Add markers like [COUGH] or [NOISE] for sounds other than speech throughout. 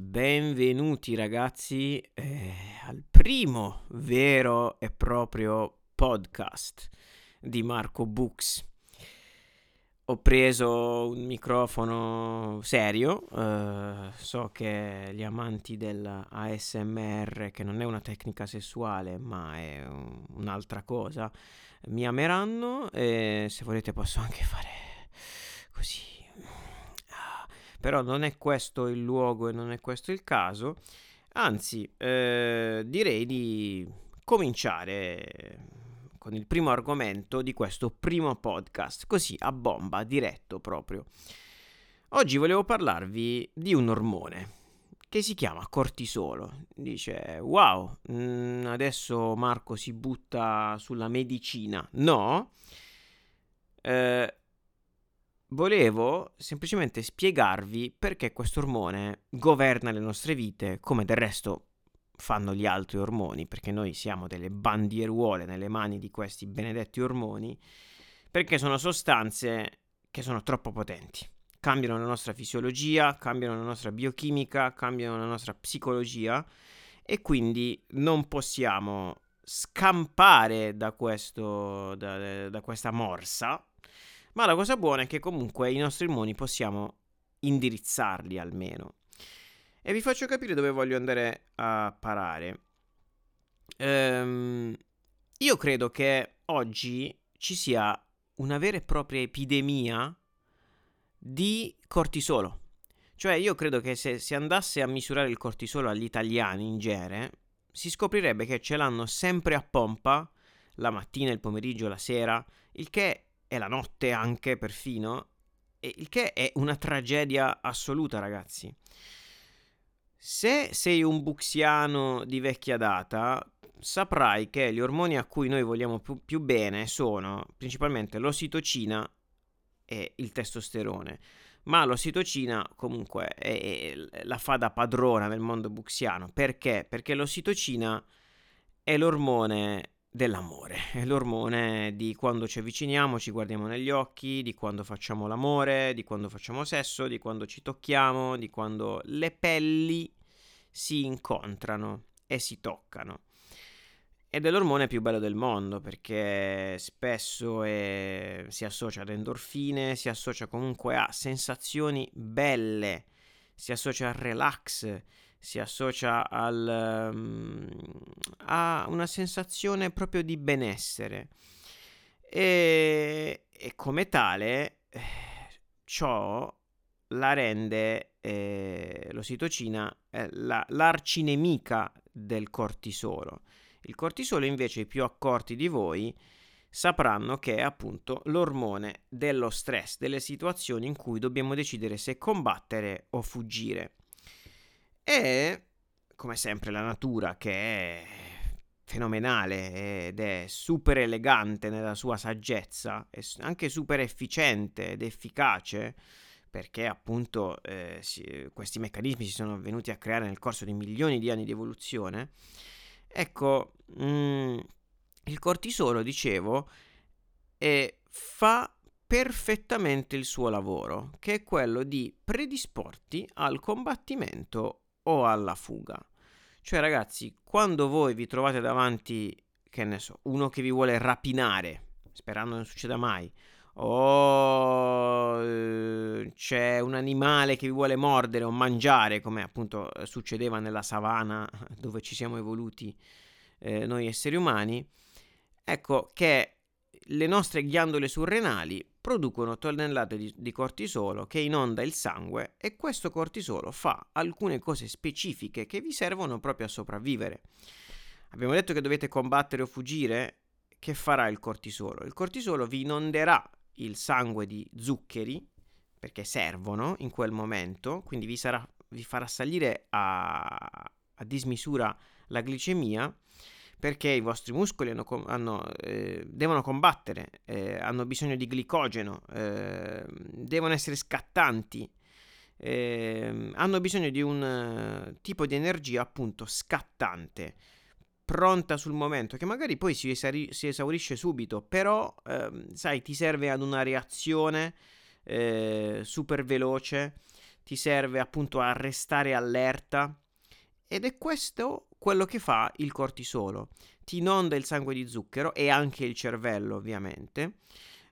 benvenuti ragazzi eh, al primo vero e proprio podcast di Marco Books. Ho preso un microfono serio, eh, so che gli amanti dell'ASMR, che non è una tecnica sessuale ma è un, un'altra cosa, mi ameranno e se volete posso anche fare così però non è questo il luogo e non è questo il caso. Anzi, eh, direi di cominciare con il primo argomento di questo primo podcast, così a bomba, diretto proprio. Oggi volevo parlarvi di un ormone che si chiama cortisolo. Dice, wow, mm, adesso Marco si butta sulla medicina. No, eh, volevo semplicemente spiegarvi perché questo ormone governa le nostre vite, come del resto fanno gli altri ormoni, perché noi siamo delle bandieruole nelle mani di questi benedetti ormoni, perché sono sostanze che sono troppo potenti. Cambiano la nostra fisiologia, cambiano la nostra biochimica, cambiano la nostra psicologia e quindi non possiamo scampare da, questo, da, da questa morsa ma la cosa buona è che comunque i nostri ormoni possiamo indirizzarli almeno. E vi faccio capire dove voglio andare a parare. Ehm, io credo che oggi ci sia una vera e propria epidemia di cortisolo. Cioè io credo che se si andasse a misurare il cortisolo agli italiani in genere, si scoprirebbe che ce l'hanno sempre a pompa la mattina, il pomeriggio, la sera, il che e la notte anche perfino, il che è una tragedia assoluta, ragazzi. Se sei un buxiano di vecchia data, saprai che gli ormoni a cui noi vogliamo più, più bene sono principalmente l'ossitocina e il testosterone. Ma l'ossitocina comunque è, è, la fa da padrona nel mondo buxiano. Perché? Perché l'ossitocina è l'ormone dell'amore, è l'ormone di quando ci avviciniamo, ci guardiamo negli occhi, di quando facciamo l'amore, di quando facciamo sesso, di quando ci tocchiamo, di quando le pelli si incontrano e si toccano. Ed è l'ormone più bello del mondo perché spesso è... si associa ad endorfine, si associa comunque a sensazioni belle, si associa al relax, si associa al, um, a una sensazione proprio di benessere e, e come tale eh, ciò la rende eh, l'ossitocina eh, la, l'arcinemica del cortisolo. Il cortisolo invece i più accorti di voi sapranno che è appunto l'ormone dello stress, delle situazioni in cui dobbiamo decidere se combattere o fuggire. E, come sempre, la natura che è fenomenale ed è super elegante nella sua saggezza, è anche super efficiente ed efficace perché appunto eh, si, questi meccanismi si sono venuti a creare nel corso di milioni di anni di evoluzione. Ecco, mh, mm, il cortisolo, dicevo, eh, fa perfettamente il suo lavoro, che è quello di predisporti al combattimento o alla fuga. Cioè, ragazzi, quando voi vi trovate davanti, che ne so, uno che vi vuole rapinare, sperando non succeda mai, o eh, c'è un animale che vi vuole mordere o mangiare, come appunto eh, succedeva nella savana [LAUGHS] dove ci siamo evoluti eh, noi esseri umani, ecco che le nostre ghiandole surrenali producono tonnellate di, di, cortisolo che inonda il sangue e questo cortisolo fa alcune cose specifiche che vi servono proprio a sopravvivere. Abbiamo detto che dovete combattere o fuggire. Che farà il cortisolo? Il cortisolo vi inonderà il sangue di zuccheri perché servono in quel momento, quindi vi, sarà, vi farà salire a, a dismisura la glicemia perché i vostri muscoli hanno, hanno, eh, devono combattere, eh, hanno bisogno di glicogeno, eh, devono essere scattanti, ehm, hanno bisogno di un uh, tipo di energia appunto scattante, pronta sul momento, che magari poi si, esari- si esaurisce subito, però ehm, sai, ti serve ad una reazione eh, super veloce ti serve appunto a restare allerta ed è questo quello che fa il cortisolo. Ti inonda il sangue di zucchero e anche il cervello, ovviamente.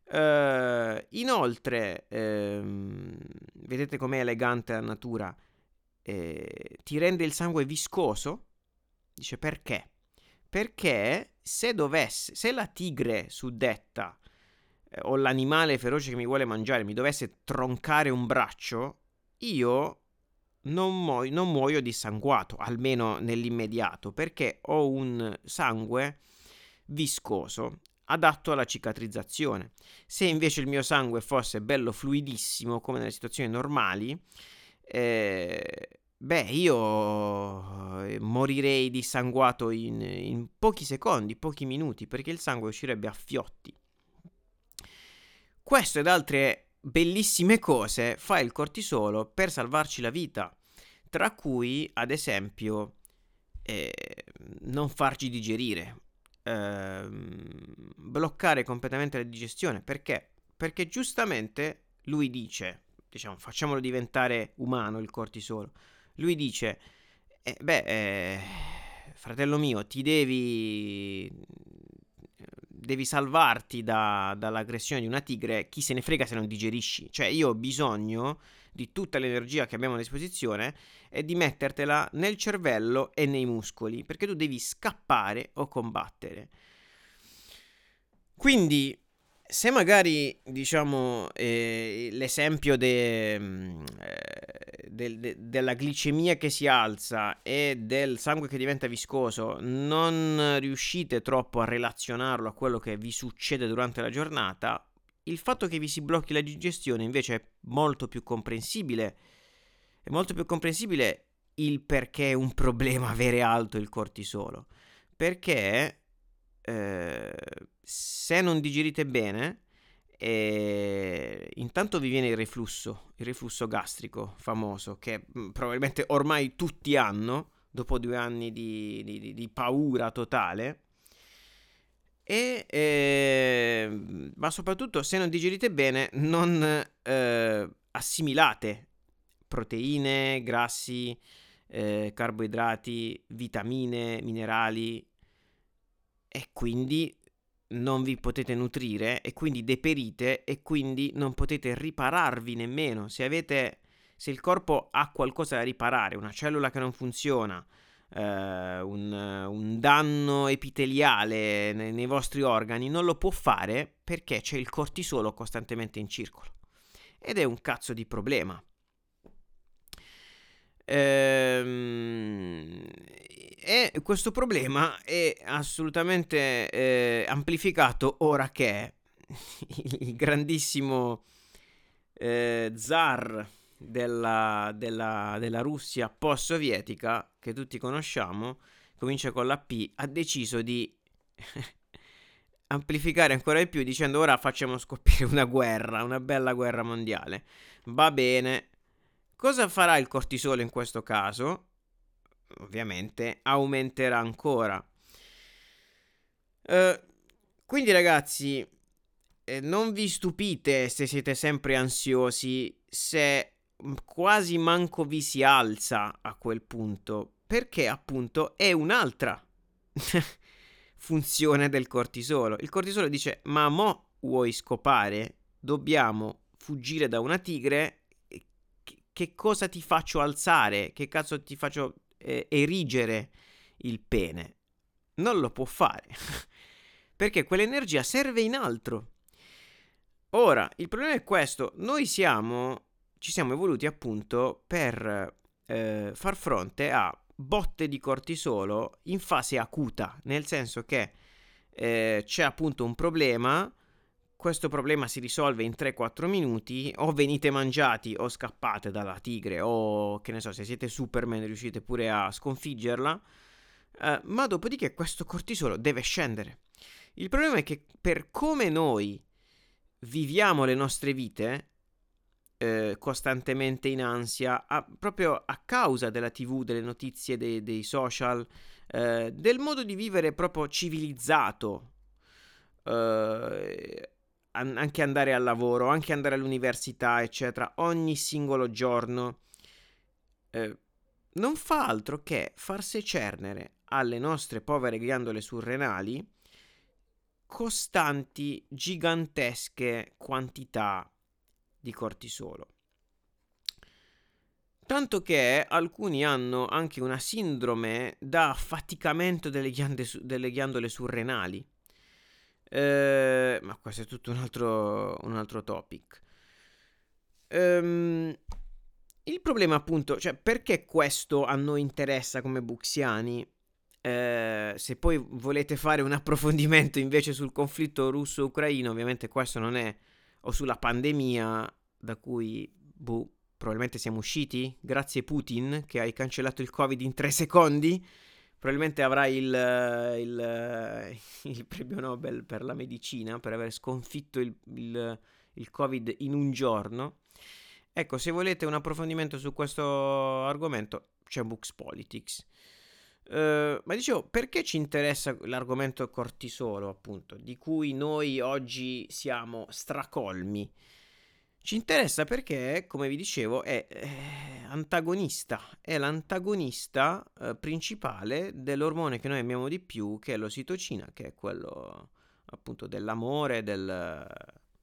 Uh, inoltre, ehm, vedete com'è elegante la natura? Eh, ti rende il sangue viscoso. Dice perché? Perché se dovesse, se la tigre suddetta eh, o l'animale feroce che mi vuole mangiare mi dovesse troncare un braccio, io non, muoio, non muoio dissanguato, almeno nell'immediato, perché ho un sangue viscoso adatto alla cicatrizzazione. Se invece il mio sangue fosse bello fluidissimo, come nelle situazioni normali, eh, beh, io eh, morirei dissanguato in, in pochi secondi, pochi minuti, perché il sangue uscirebbe a fiotti. Questo ed altre bellissime cose fa il cortisolo per salvarci la vita, tra cui, ad esempio, eh, non farci digerire, eh, bloccare completamente la digestione. Perché? Perché giustamente lui dice, diciamo, facciamolo diventare umano il cortisolo. Lui dice, eh, beh, eh, fratello mio, ti devi devi salvarti da, dall'aggressione di una tigre, chi se ne frega se non digerisci. Cioè, io ho bisogno di tutta l'energia che abbiamo a disposizione e di mettertela nel cervello e nei muscoli, perché tu devi scappare o combattere. Quindi se magari diciamo eh, l'esempio de, mm, eh, de, de, della glicemia che si alza e del sangue che diventa viscoso non riuscite troppo a relazionarlo a quello che vi succede durante la giornata, il fatto che vi si blocchi la digestione invece è molto più comprensibile. È molto più comprensibile il perché è un problema avere alto il cortisolo. Perché eh, se non digerite bene, eh, intanto vi viene il reflusso, il reflusso gastrico famoso, che mm, probabilmente ormai tutti hanno, dopo due anni di, di, di paura totale. E, eh, ma soprattutto se non digerite bene, non eh, assimilate proteine, grassi, eh, carboidrati, vitamine, minerali e quindi non vi potete nutrire e quindi deperite e quindi non potete ripararvi nemmeno. Se avete se il corpo ha qualcosa da riparare, una cellula che non funziona, eh, un, un, danno epiteliale nei, nei vostri organi, non lo può fare perché c'è il cortisolo costantemente in circolo. Ed è un cazzo di problema. Ehm, e questo problema è assolutamente eh, amplificato ora che [LAUGHS] il grandissimo eh, zar della, della, della Russia post-sovietica, che tutti conosciamo, comincia con la P, ha deciso di [LAUGHS] amplificare ancora di più dicendo ora facciamo scoppiare una guerra, una bella guerra mondiale. Va bene. Cosa farà il cortisolo in questo caso? Ovviamente aumenterà ancora. Uh, quindi ragazzi, eh, non vi stupite se siete sempre ansiosi, se quasi manco vi si alza a quel punto, perché appunto è un'altra [LAUGHS] funzione del cortisolo. Il cortisolo dice, ma mo vuoi scopare? Dobbiamo fuggire da una tigre. Che cosa ti faccio alzare? Che cazzo ti faccio eh, erigere il pene. Non lo può fare. [LAUGHS] Perché quell'energia serve in altro. Ora, il problema è questo. Noi siamo, ci siamo evoluti appunto per eh, far fronte a botte di cortisolo in fase acuta, nel senso che eh, c'è appunto un problema, questo problema si risolve in 3-4 minuti, o venite mangiati o scappate dalla tigre, o che ne so, se siete Superman riuscite pure a sconfiggerla, eh, ma dopodiché questo cortisolo deve scendere. Il problema è che per come noi viviamo le nostre vite, eh, costantemente in ansia, a, proprio a causa della tv, delle notizie, dei, dei social, eh, del modo di vivere proprio civilizzato, eh, anche andare al lavoro, anche andare all'università, eccetera, ogni singolo giorno eh, non fa altro che far secernere alle nostre povere ghiandole surrenali costanti, gigantesche quantità di cortisolo. Tanto che alcuni hanno anche una sindrome da affaticamento delle, ghiande, delle ghiandole surrenali. Eh, ma questo è tutto un altro, un altro topic. Ehm, il problema appunto, cioè perché questo a noi interessa come buxiani? Eh, se poi volete fare un approfondimento invece sul conflitto russo-ucraino, ovviamente questo non è, o sulla pandemia da cui, boh, probabilmente siamo usciti, grazie Putin che hai cancellato il Covid in tre secondi, probabilmente avrai il, il, il premio Nobel per la medicina per aver sconfitto il, il, il Covid in un giorno. Ecco, se volete un approfondimento su questo argomento, c'è Books Politics. Uh, ma dicevo, perché ci interessa l'argomento cortisolo, appunto, di cui noi oggi siamo stracolmi? Ci interessa perché, come vi dicevo, è eh, antagonista, è l'antagonista eh, principale dell'ormone che noi amiamo di più, che è l'ossitocina, che è quello appunto dell'amore, del,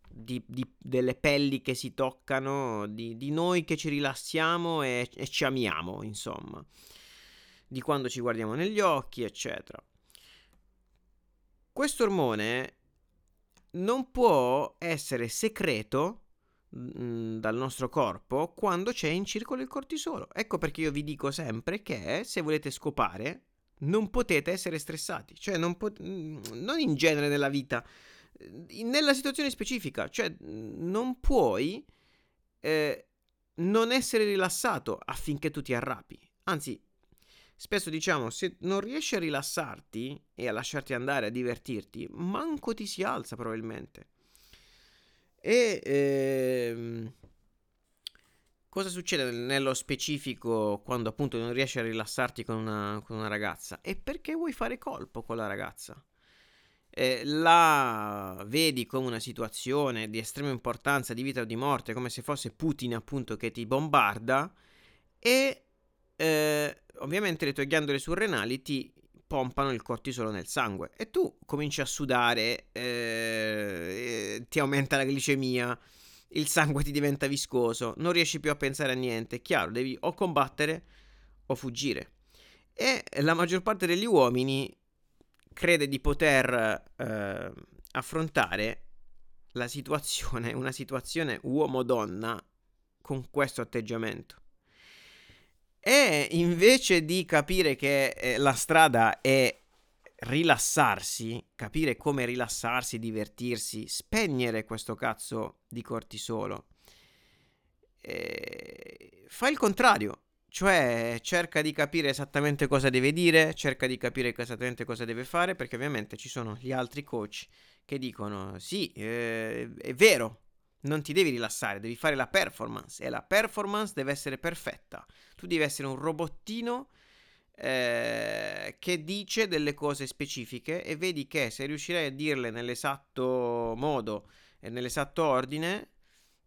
di, di, delle pelli che si toccano, di, di noi che ci rilassiamo e, e, ci amiamo, insomma, di quando ci guardiamo negli occhi, eccetera. Questo ormone non può essere secreto mh, mm, dal nostro corpo quando c'è in circolo il cortisolo. Ecco perché io vi dico sempre che se volete scopare non potete essere stressati, cioè non, pot- mm, non in genere nella vita nella situazione specifica, cioè non puoi eh, non essere rilassato affinché tu ti arrabbi. Anzi, spesso diciamo, se non riesci a rilassarti e a lasciarti andare, a divertirti, manco ti si alza probabilmente. E ehm, cosa succede nello specifico quando appunto non riesci a rilassarti con una, con una ragazza? E perché vuoi fare colpo con la ragazza? eh, la vedi come una situazione di estrema importanza, di vita o di morte, come se fosse Putin appunto che ti bombarda e eh, ovviamente le tue ghiandole surrenali ti pompano il cortisolo nel sangue e tu cominci a sudare, eh, ti aumenta la glicemia, il sangue ti diventa viscoso, non riesci più a pensare a niente, chiaro, devi o combattere o fuggire. E la maggior parte degli uomini crede di poter eh, affrontare la situazione, una situazione uomo-donna con questo atteggiamento. E invece di capire che eh, la strada è rilassarsi, capire come rilassarsi, divertirsi, spegnere questo cazzo di cortisolo, eh, fa il contrario. Cioè cerca di capire esattamente cosa deve dire, cerca di capire esattamente cosa deve fare, perché ovviamente ci sono gli altri coach che dicono sì, eh, è vero, non ti devi rilassare, devi fare la performance e la performance deve essere perfetta. Tu devi essere un robottino eh, che dice delle cose specifiche e vedi che se riuscirai a dirle nell'esatto modo e nell'esatto ordine,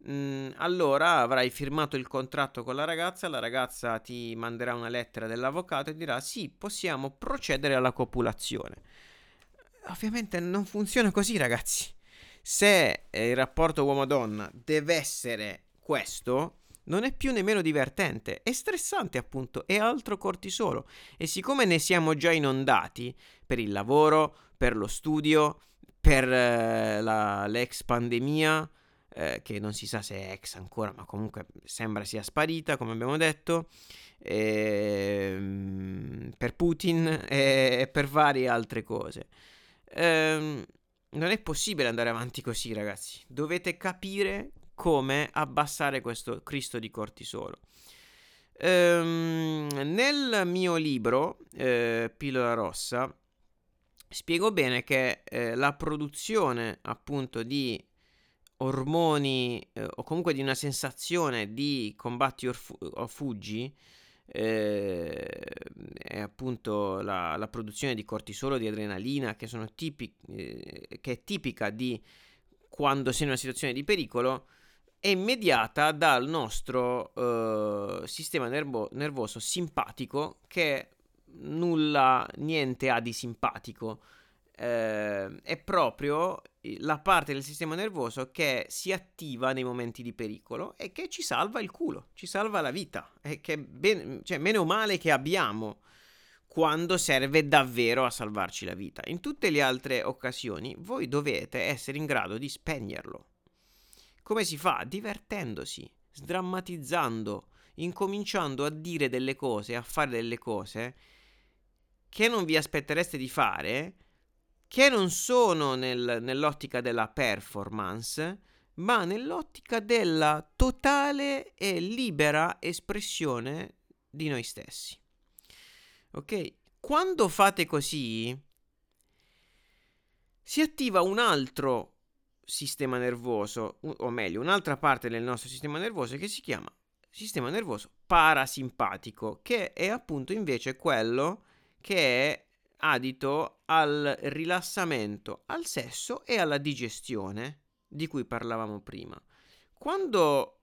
Mm, allora avrai firmato il contratto con la ragazza, la ragazza ti manderà una lettera dell'avvocato e dirà sì, possiamo procedere alla copulazione. Ovviamente non funziona così, ragazzi. Se il rapporto uomo-donna deve essere questo, non è più nemmeno divertente, è stressante appunto, è altro cortisolo. E siccome ne siamo già inondati per il lavoro, per lo studio, per eh, la, l'ex pandemia, eh, che non si sa se è ex ancora, ma comunque sembra sia sparita, come abbiamo detto, ehm, per Putin e, e, per varie altre cose. Ehm, non è possibile andare avanti così, ragazzi. Dovete capire come abbassare questo Cristo di cortisolo. Ehm, nel mio libro, eh, Pillola Rossa, spiego bene che eh, la produzione appunto di ormoni eh, o comunque di una sensazione di combatti o, fu- o fuggi eh, è appunto la, la, produzione di cortisolo, di adrenalina che, tipi- eh, che è tipica di quando sei in una situazione di pericolo è mediata dal nostro uh, sistema nervo- nervoso simpatico che nulla, niente ha di simpatico. Uh, è proprio la parte del sistema nervoso che si attiva nei momenti di pericolo e che ci salva il culo, ci salva la vita, e che ben, cioè, meno male che abbiamo quando serve davvero a salvarci la vita. In tutte le altre occasioni voi dovete essere in grado di spegnerlo. Come si fa? Divertendosi, sdrammatizzando, incominciando a dire delle cose, a fare delle cose che non vi aspettereste di fare, che non sono nel, nell'ottica della performance, ma nell'ottica della totale e libera espressione di noi stessi. Ok? Quando fate così, si attiva un altro sistema nervoso, o meglio, un'altra parte del nostro sistema nervoso che si chiama sistema nervoso parasimpatico, che è appunto invece quello che è adito al rilassamento, al sesso e alla digestione di cui parlavamo prima. Quando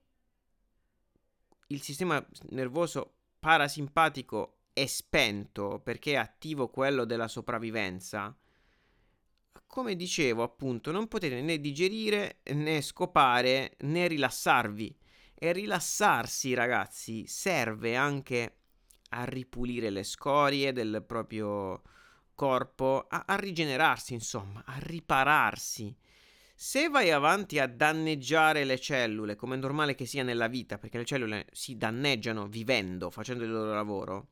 il sistema nervoso parasimpatico è spento perché è attivo quello della sopravvivenza, come dicevo appunto, non potete né digerire né scopare né rilassarvi. E rilassarsi, ragazzi, serve anche a ripulire le scorie del proprio corpo, a, a rigenerarsi, insomma, a ripararsi. Se vai avanti a danneggiare le cellule, come è normale che sia nella vita, perché le cellule si danneggiano vivendo, facendo il loro lavoro,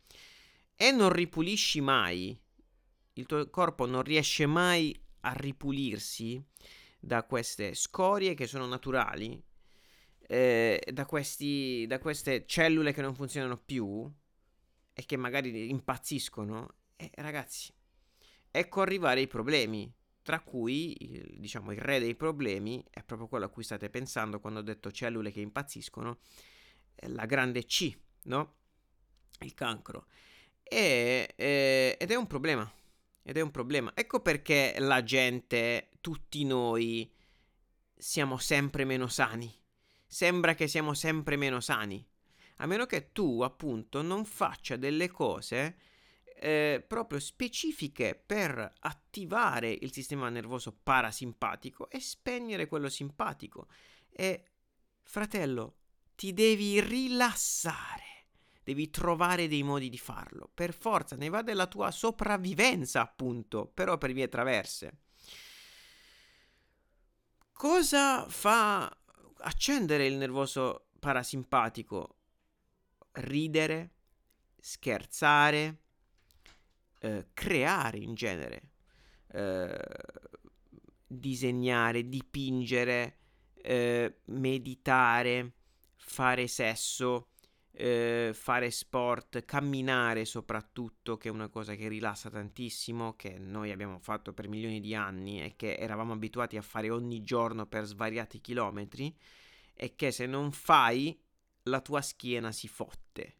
e non ripulisci mai, il tuo corpo non riesce mai a ripulirsi da queste scorie che sono naturali, eh, da, questi, da queste cellule che non funzionano più e che magari impazziscono, eh, ragazzi, ecco arrivare i problemi. Tra cui, il, diciamo, il re dei problemi è proprio quello a cui state pensando quando ho detto cellule che impazziscono, la grande C, no? Il cancro. E, eh, ed è un problema. Ed è un problema. Ecco perché la gente, tutti noi, siamo sempre meno sani. Sembra che siamo sempre meno sani. A meno che tu, appunto, non faccia delle cose eh, proprio specifiche per attivare il sistema nervoso parasimpatico e spegnere quello simpatico. E, fratello, ti devi rilassare. Devi trovare dei modi di farlo. Per forza, ne va della tua sopravvivenza, appunto, però per vie traverse. Cosa fa accendere il nervoso parasimpatico? Ridere, scherzare, eh, creare in genere, eh, disegnare, dipingere, eh, meditare, fare sesso, eh, fare sport, camminare soprattutto, che è una cosa che rilassa tantissimo, che noi abbiamo fatto per milioni di anni e che eravamo abituati a fare ogni giorno per svariati chilometri, e che se non fai la tua schiena si fotte.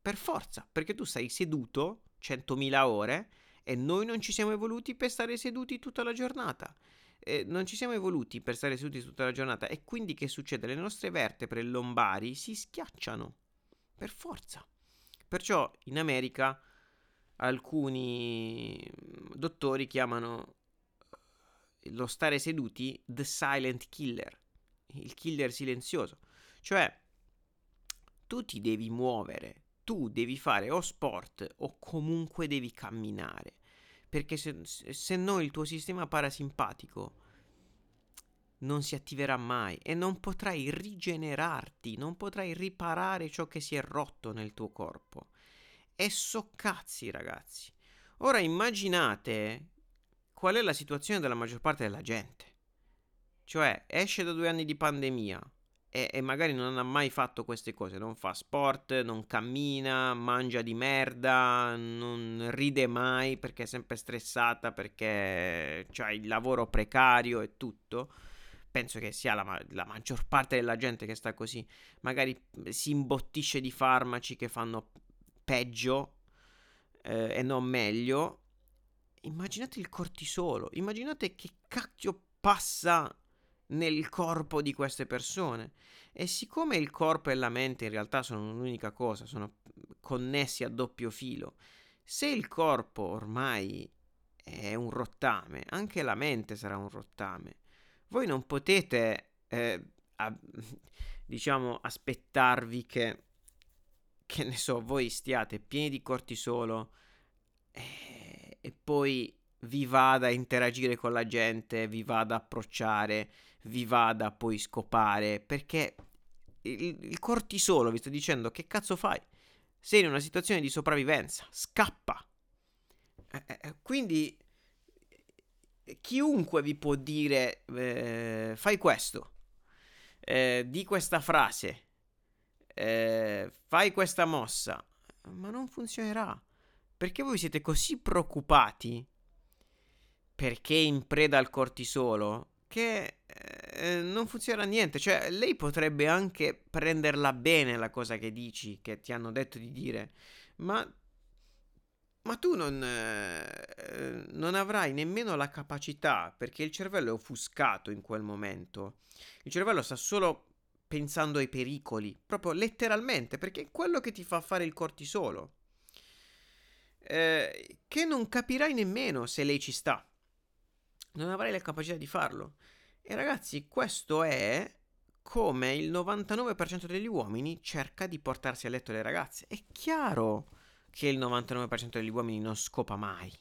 Per forza, perché tu sei seduto 100.000 ore e noi non ci siamo evoluti per stare seduti tutta la giornata. Eh, non ci siamo evoluti per stare seduti tutta la giornata e quindi che succede? Le nostre vertebre lombari si schiacciano per forza. Perciò in America alcuni mm, dottori chiamano eh, lo stare seduti the silent killer, il killer silenzioso. Cioè, tu ti devi muovere, tu devi fare o sport o comunque devi camminare. Perché se, se no il tuo sistema parasimpatico non si attiverà mai e non potrai rigenerarti, non potrai riparare ciò che si è rotto nel tuo corpo. E so cazzi, ragazzi. Ora immaginate qual è la situazione della maggior parte della gente. Cioè, esce da due anni di pandemia e, e, magari non ha mai fatto queste cose, non fa sport, non cammina, mangia di merda, non ride mai perché è sempre stressata, perché ha il lavoro precario e tutto. Penso che sia la, la, maggior parte della gente che sta così, magari si imbottisce di farmaci che fanno peggio eh, e non meglio. Immaginate il cortisolo, immaginate che cacchio passa nel corpo di queste persone. E siccome il corpo e la mente in realtà sono un'unica cosa, sono connessi a doppio filo, se il corpo ormai è un rottame, anche la mente sarà un rottame. Voi non potete, eh, a, diciamo, aspettarvi che, che ne so, voi stiate pieni di cortisolo eh, e poi vi vada a interagire con la gente, vi vada a approcciare, vi vada poi scopare, perché il, il cortisolo vi sta dicendo che cazzo fai? Sei in una situazione di sopravvivenza, scappa. Eh, eh, eh quindi chiunque vi può dire eh, fai questo, eh, di questa frase, eh, fai questa mossa, ma non funzionerà. Perché voi siete così preoccupati perché in preda al cortisolo che eh, non funziona niente. Cioè, lei potrebbe anche prenderla bene la cosa che dici, che ti hanno detto di dire, ma, ma tu non, eh, non avrai nemmeno la capacità, perché il cervello è offuscato in quel momento. Il cervello sta solo pensando ai pericoli, proprio letteralmente, perché è quello che ti fa fare il cortisolo. Eh, che non capirai nemmeno se lei ci sta. Non avrai la capacità di farlo. E ragazzi, questo è come il 99% degli uomini cerca di portarsi a letto le ragazze. È chiaro che il 99% degli uomini non scopa mai.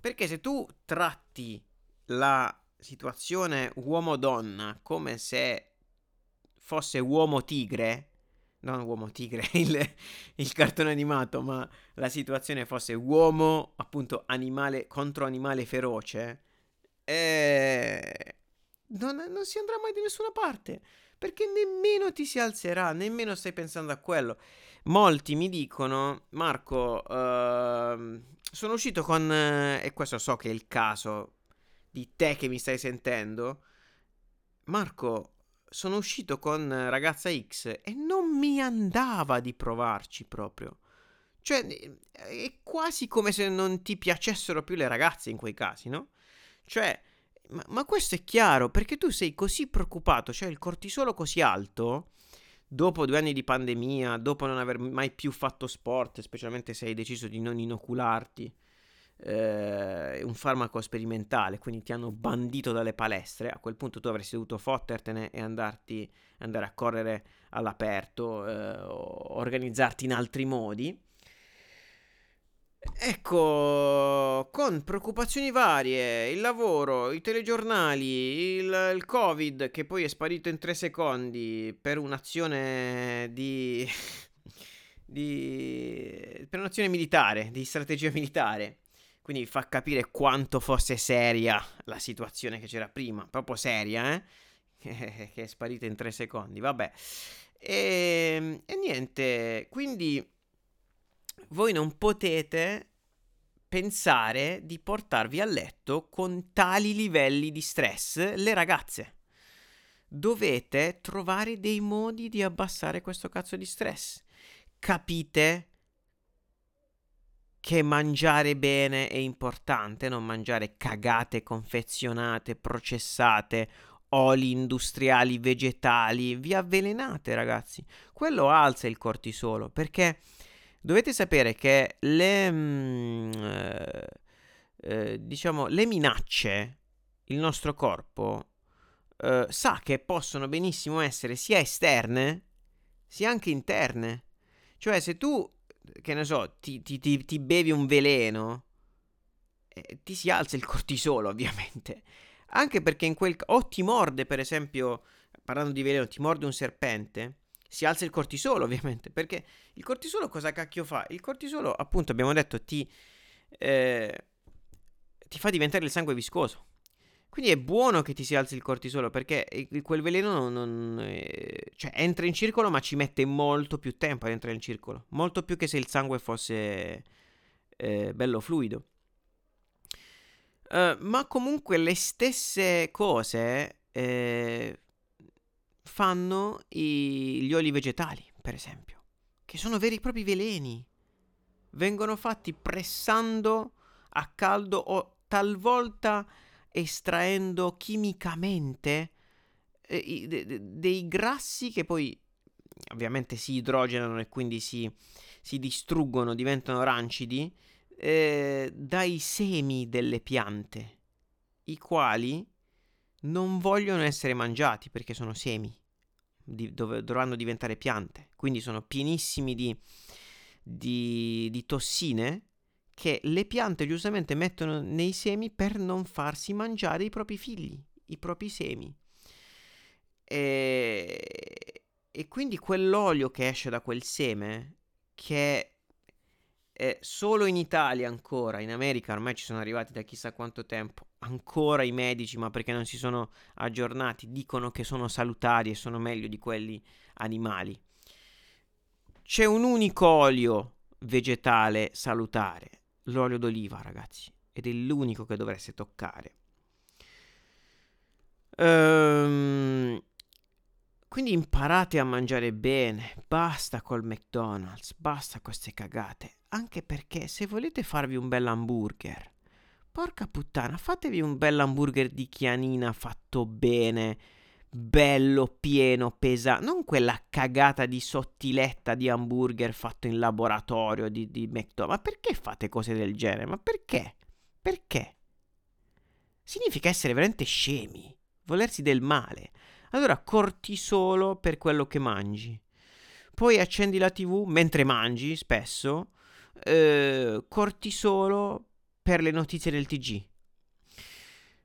Perché se tu tratti la situazione uomo-donna come se fosse uomo-tigre, non uomo-tigre, [LAUGHS] il, il, cartone animato, ma la situazione fosse uomo, appunto, animale contro animale feroce, eh, non, non si andrà mai da nessuna parte. Perché nemmeno ti si alzerà, nemmeno stai pensando a quello. Molti mi dicono, Marco, uh, sono uscito con, uh, e questo so che è il caso di te che mi stai sentendo, Marco, sono uscito con ragazza X e non mi andava di provarci proprio. Cioè, è quasi come se non ti piacessero più le ragazze in quei casi, no? Cioè, ma, ma, questo è chiaro perché tu sei così preoccupato, cioè il cortisolo così alto, dopo due anni di pandemia, dopo non aver mai più fatto sport, specialmente se hai deciso di non inocularti eh, un farmaco sperimentale, quindi ti hanno bandito dalle palestre, a quel punto tu avresti dovuto fottertene e andarti, andare a correre all'aperto, eh, organizzarti in altri modi. Ecco, con preoccupazioni varie, il lavoro, i telegiornali, il, il, Covid che poi è sparito in tre secondi per un'azione di, [LAUGHS] di per un'azione militare, di strategia militare. Quindi fa capire quanto fosse seria la situazione che c'era prima, proprio seria, eh? [LAUGHS] che è sparita in tre secondi, vabbè. E, e niente, quindi voi non potete pensare di portarvi a letto con tali livelli di stress le ragazze. Dovete trovare dei modi di abbassare questo cazzo di stress. Capite che mangiare bene è importante, non mangiare cagate confezionate, processate, oli industriali, vegetali, vi avvelenate ragazzi. Quello alza il cortisolo perché Dovete sapere che le, mm, eh, eh, diciamo, le minacce, il nostro corpo eh, sa che possono benissimo essere sia esterne sia anche interne. Cioè, se tu, che ne so, ti, ti, ti, ti bevi un veleno, eh, ti si alza il cortisolo, [LAUGHS] ovviamente. Anche perché in quel... o ti morde, per esempio, parlando di veleno, ti morde un serpente si alza il cortisolo, [LAUGHS] ovviamente, perché il cortisolo cosa cacchio fa? Il cortisolo, appunto, abbiamo detto, ti, eh, ti fa diventare il sangue viscoso. Quindi è buono che ti si alzi il cortisolo perché quel veleno non, non eh, cioè, entra in circolo ma ci mette molto più tempo ad entrare in circolo, molto più che se il sangue fosse eh, bello fluido. Uh, ma comunque le stesse cose eh, fanno i, gli oli vegetali, per esempio, che sono veri e propri veleni. Vengono fatti pressando a caldo o talvolta estraendo chimicamente eh, de- de- dei grassi che poi ovviamente si idrogenano e quindi si, si distruggono, diventano rancidi, eh, dai semi delle piante, i quali non vogliono essere mangiati perché sono semi, di, dove dovranno diventare piante, quindi sono pienissimi di, di, di tossine che le piante giustamente mettono nei semi per non farsi mangiare i propri figli, i propri semi. E, e quindi quell'olio che esce da quel seme, che è solo in Italia ancora, in America ormai ci sono arrivati da chissà quanto tempo, ancora i medici, ma perché non si sono aggiornati, dicono che sono salutari e sono meglio di quelli animali. C'è un unico olio vegetale salutare, l'olio d'oliva, ragazzi, ed è l'unico che dovreste toccare. Ehm, quindi imparate a mangiare bene, basta col McDonald's, basta queste cagate, anche perché se volete farvi un bel hamburger, porca puttana, fatevi un bel hamburger di chianina fatto bene, bello, pieno, pesante, non quella cagata di sottiletta di hamburger fatto in laboratorio di, di McDonald's. Ma perché fate cose del genere? Ma perché? Perché? Significa essere veramente scemi, volersi del male. Allora cortisolo per quello che mangi. Poi accendi la TV mentre mangi, spesso. Eh, cortisolo per le notizie del TG.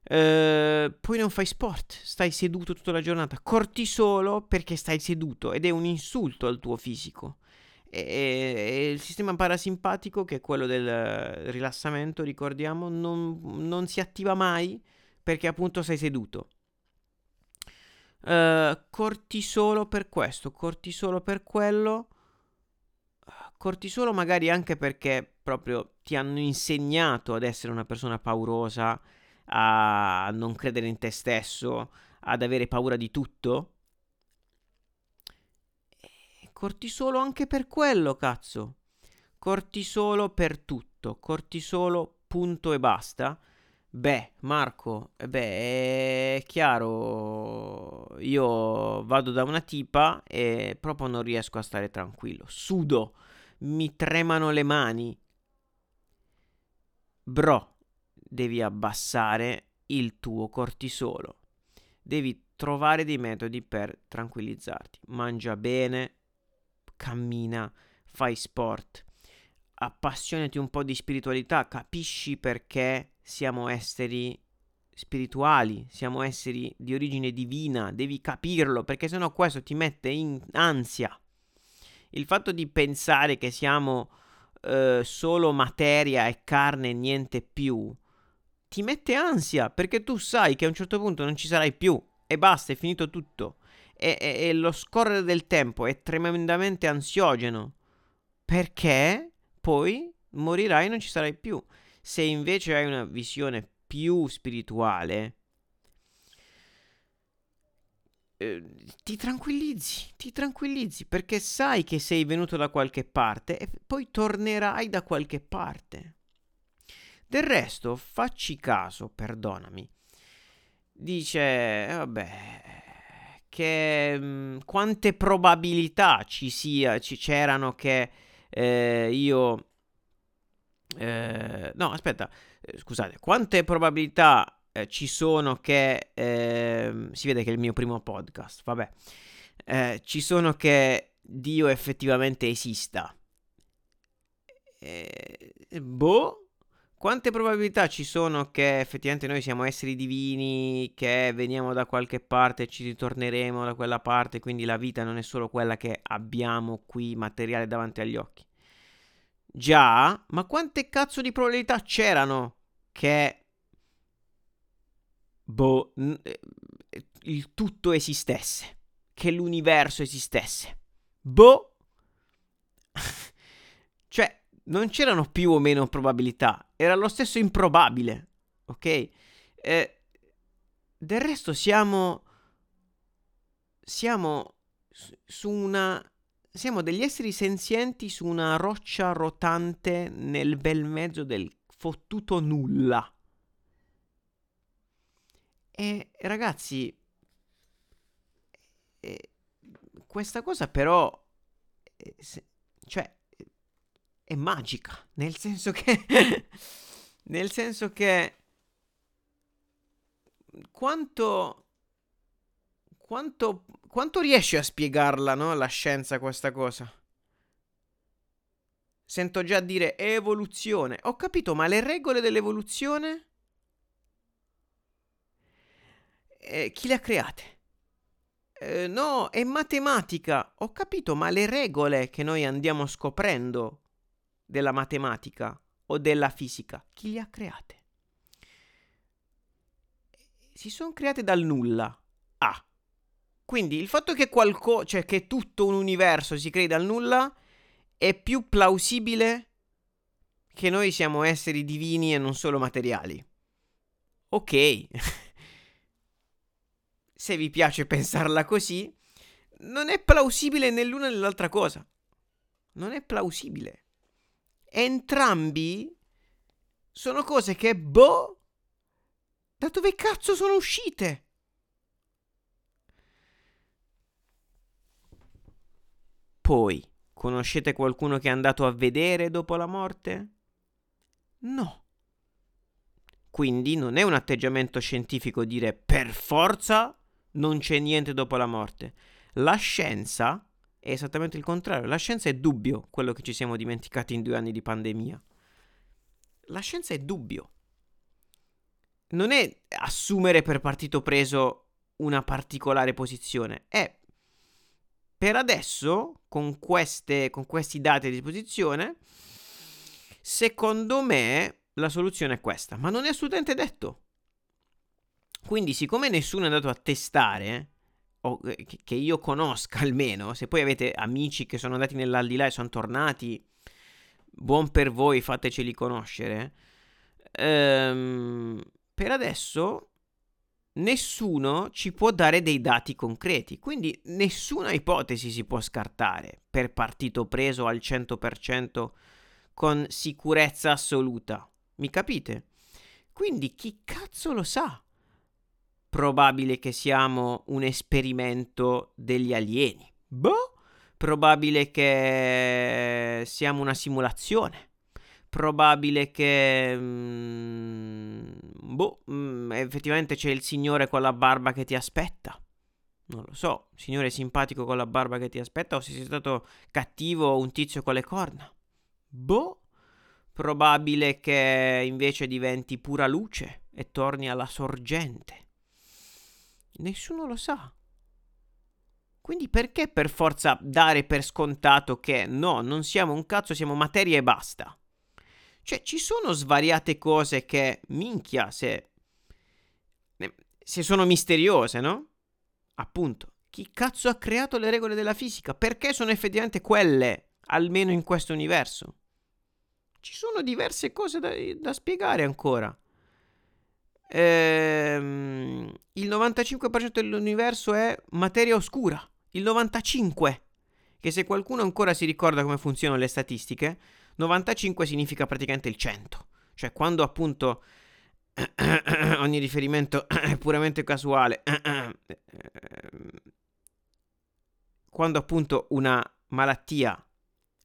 Eh, poi non fai sport, stai seduto tutta la giornata. Cortisolo perché stai seduto ed è un insulto al tuo fisico. E, e il sistema parasimpatico, che è quello del rilassamento, ricordiamo, non, non si attiva mai perché appunto sei seduto. Uh, cortisolo per questo, cortisolo per quello. Cortisolo magari anche perché proprio ti hanno insegnato ad essere una persona paurosa, a non credere in te stesso, ad avere paura di tutto. cortisolo anche per quello, cazzo. Cortisolo per tutto, cortisolo punto e basta. Beh, Marco, eh, beh, è chiaro, io vado da una tipa e proprio non riesco a stare tranquillo. Sudo, mi tremano le mani. Bro, devi abbassare il tuo cortisolo. Devi trovare dei metodi per tranquillizzarti. Mangia bene, cammina, fai sport. Appassionati un po' di spiritualità, capisci perché siamo esseri spirituali, siamo esseri di origine divina, devi capirlo perché sennò questo ti mette in ansia. Il fatto di pensare che siamo eh, solo materia e carne e niente più ti mette ansia perché tu sai che a un certo punto non ci sarai più e basta, è finito tutto. E, e, e lo scorrere del tempo è tremendamente ansiogeno perché poi morirai e non ci sarai più. Se invece hai una visione più spirituale, eh, ti tranquillizzi, ti tranquillizzi perché sai che sei venuto da qualche parte e poi tornerai da qualche parte. Del resto, facci caso, perdonami. Dice, vabbè, che mh, mm, quante probabilità ci sia, ci c'erano che eh, io eh, no, aspetta, eh, scusate, quante probabilità eh, ci sono che... Ehm, si vede che è il mio primo podcast, vabbè. Eh, ci sono che Dio effettivamente esista? Boh. Quante probabilità ci sono che effettivamente noi siamo esseri divini, che veniamo da qualche parte e ci ritorneremo da quella parte, quindi la vita non è solo quella che abbiamo qui materiale davanti agli occhi? Già, ma quante cazzo di probabilità c'erano che... Boh, n- eh, il tutto esistesse, che l'universo esistesse. Boh. [LAUGHS] cioè, non c'erano più o meno probabilità, era lo stesso improbabile, ok? Eh, del resto siamo... Siamo su una siamo degli esseri senzienti su una roccia rotante nel bel mezzo del fottuto nulla. E ragazzi, eh, questa cosa però, eh, se, cioè, è magica, nel senso che, [LAUGHS] nel senso che, quanto, quanto, quanto riesce a spiegarla, no? La scienza questa cosa? Sento già dire evoluzione. Ho capito, ma le regole dell'evoluzione? Eh, chi le ha create? Eh, no, è matematica. Ho capito, ma le regole che noi andiamo scoprendo della matematica o della fisica, chi le ha create? Si sono create dal nulla. Ah. Quindi il fatto che qualcosa, cioè che tutto un universo si crei dal nulla è più plausibile che noi siamo esseri divini e non solo materiali. Ok. [LAUGHS] Se vi piace pensarla così, non è plausibile né l'una né l'altra cosa. Non è plausibile. Entrambi sono cose che, boh, da dove cazzo sono uscite? Poi, Conoscete qualcuno che è andato a vedere dopo la morte? No. Quindi non è un atteggiamento scientifico dire per forza non c'è niente dopo la morte. La scienza è esattamente il contrario. La scienza è dubbio, quello che ci siamo dimenticati in due anni di pandemia. La scienza è dubbio. Non è assumere per partito preso una particolare posizione, è per adesso, con, queste, con questi dati a disposizione, secondo me la soluzione è questa, ma non è assolutamente detto. Quindi, siccome nessuno è andato a testare, o che io conosca [LAUGHS] almeno, se poi avete amici che sono andati nell'aldilà e sono tornati, buon per voi, fateceli conoscere. Ehm, per adesso nessuno ci può dare dei dati concreti, quindi nessuna ipotesi si può scartare per partito preso al 100% con sicurezza assoluta. Mi capite? Quindi chi cazzo lo sa? Probabile che siamo un esperimento degli alieni. Boh, probabile che siamo una simulazione probabile che... Mm, boh, mm, effettivamente c'è il signore con la barba che ti aspetta. Non lo so, signore simpatico con la barba che ti aspetta o se sei stato cattivo o un tizio con le corna. Boh, probabile che invece diventi pura luce e torni alla sorgente. Nessuno lo sa. Quindi perché per forza dare per scontato che no, non siamo un cazzo, siamo materia e basta? Cioè, ci sono svariate cose che, minchia, se, se sono misteriose, no? Appunto, chi cazzo ha creato le regole della fisica? Perché sono effettivamente quelle, almeno in questo universo? Ci sono diverse cose da, da spiegare ancora. Ehm, il 95% dell'universo è materia oscura. Il 95%. Che se qualcuno ancora si ricorda come funzionano le statistiche, 95 significa praticamente il 100. Cioè quando appunto [COUGHS] ogni riferimento [COUGHS] è puramente casuale, [COUGHS] quando appunto una malattia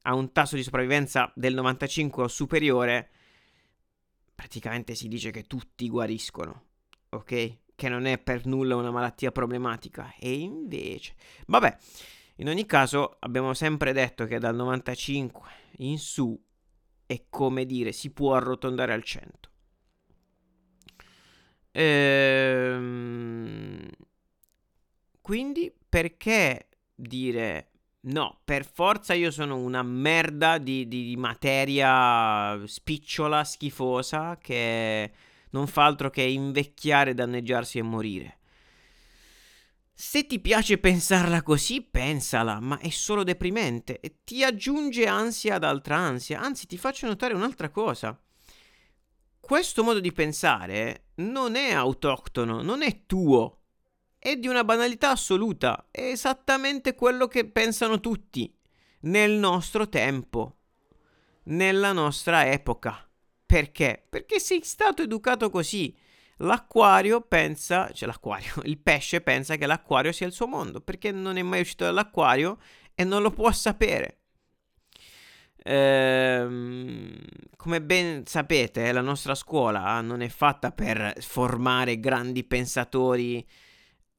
ha un tasso di sopravvivenza del 95 o superiore, praticamente si dice che tutti guariscono, ok? Che non è per nulla una malattia problematica. E invece, vabbè, in ogni caso abbiamo sempre detto che dal 95 in su è come dire si può arrotondare al 100. Ehm, quindi perché dire no, per forza io sono una merda di, di, di materia spicciola, schifosa, che non fa altro che invecchiare, danneggiarsi e morire. Se ti piace pensarla così, pensala, ma è solo deprimente e ti aggiunge ansia ad altra ansia. Anzi, ti faccio notare un'altra cosa. Questo modo di pensare non è autoctono, non è tuo, è di una banalità assoluta, è esattamente quello che pensano tutti nel nostro tempo, nella nostra epoca. Perché? Perché sei stato educato così. L'acquario pensa, cioè l'acquario, [LAUGHS] il pesce pensa che l'acquario sia il suo mondo, perché non è mai uscito dall'acquario e non lo può sapere. Ehm, come ben sapete, la nostra scuola non è fatta per formare grandi pensatori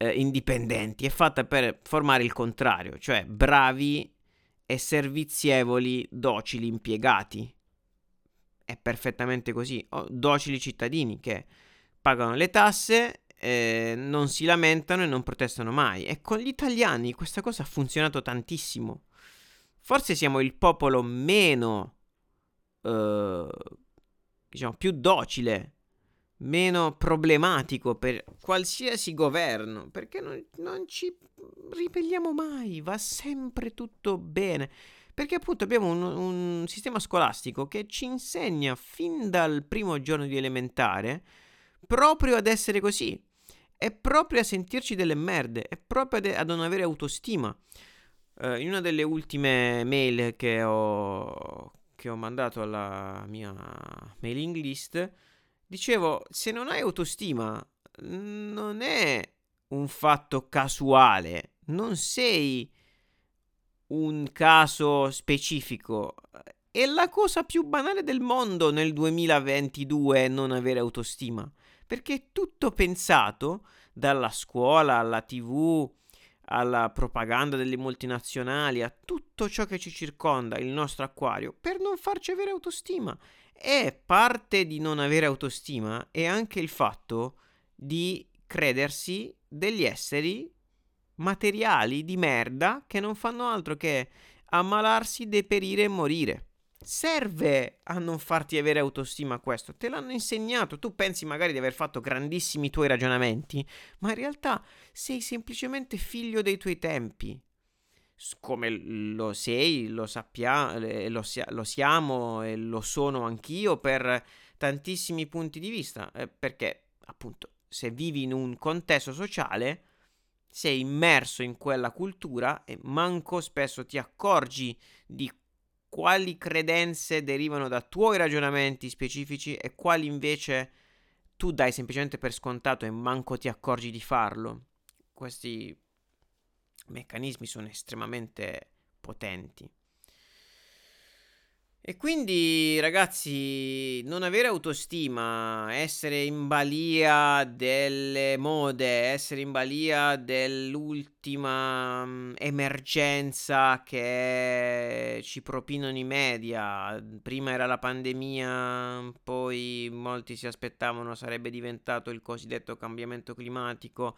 eh, indipendenti, è fatta per formare il contrario, cioè bravi e servizievoli, docili impiegati. È perfettamente così, o docili cittadini che pagano le tasse, eh, non si lamentano e non protestano mai. E con gli italiani questa cosa ha funzionato tantissimo. Forse siamo il popolo meno, eh, diciamo, più docile, meno problematico per qualsiasi governo, perché non, non ci ribelliamo mai, va sempre tutto bene. Perché appunto abbiamo un, un sistema scolastico che ci insegna fin dal primo giorno di elementare proprio ad essere così. È proprio a sentirci delle merde, è proprio ad, ad non avere autostima. Uh, in una delle ultime mail che ho, che ho mandato alla mia mailing list, dicevo, se non hai autostima, non è un fatto casuale, non sei un caso specifico. È la cosa più banale del mondo nel 2022 non avere autostima perché è tutto pensato dalla scuola alla tv alla propaganda delle multinazionali, a tutto ciò che ci circonda il nostro acquario, per non farci avere autostima. E parte di non avere autostima è anche il fatto di credersi degli esseri materiali di merda che non fanno altro che ammalarsi, deperire e morire serve a non farti avere autostima questo, te l'hanno insegnato, tu pensi magari di aver fatto grandissimi tuoi ragionamenti, ma in realtà sei semplicemente figlio dei tuoi tempi. Come lo sei, lo sappiamo, lo, lo siamo e lo sono anch'io per tantissimi punti di vista, eh, perché appunto se vivi in un contesto sociale sei immerso in quella cultura e manco spesso ti accorgi di quali credenze derivano da tuoi ragionamenti specifici e quali invece tu dai semplicemente per scontato e manco ti accorgi di farlo. Questi meccanismi sono estremamente potenti. E quindi, ragazzi, non avere autostima, essere in balia delle mode, essere in balia dell'ultima mm, emergenza che ci propinano i media. Prima era la pandemia, poi molti si aspettavano sarebbe diventato il cosiddetto cambiamento climatico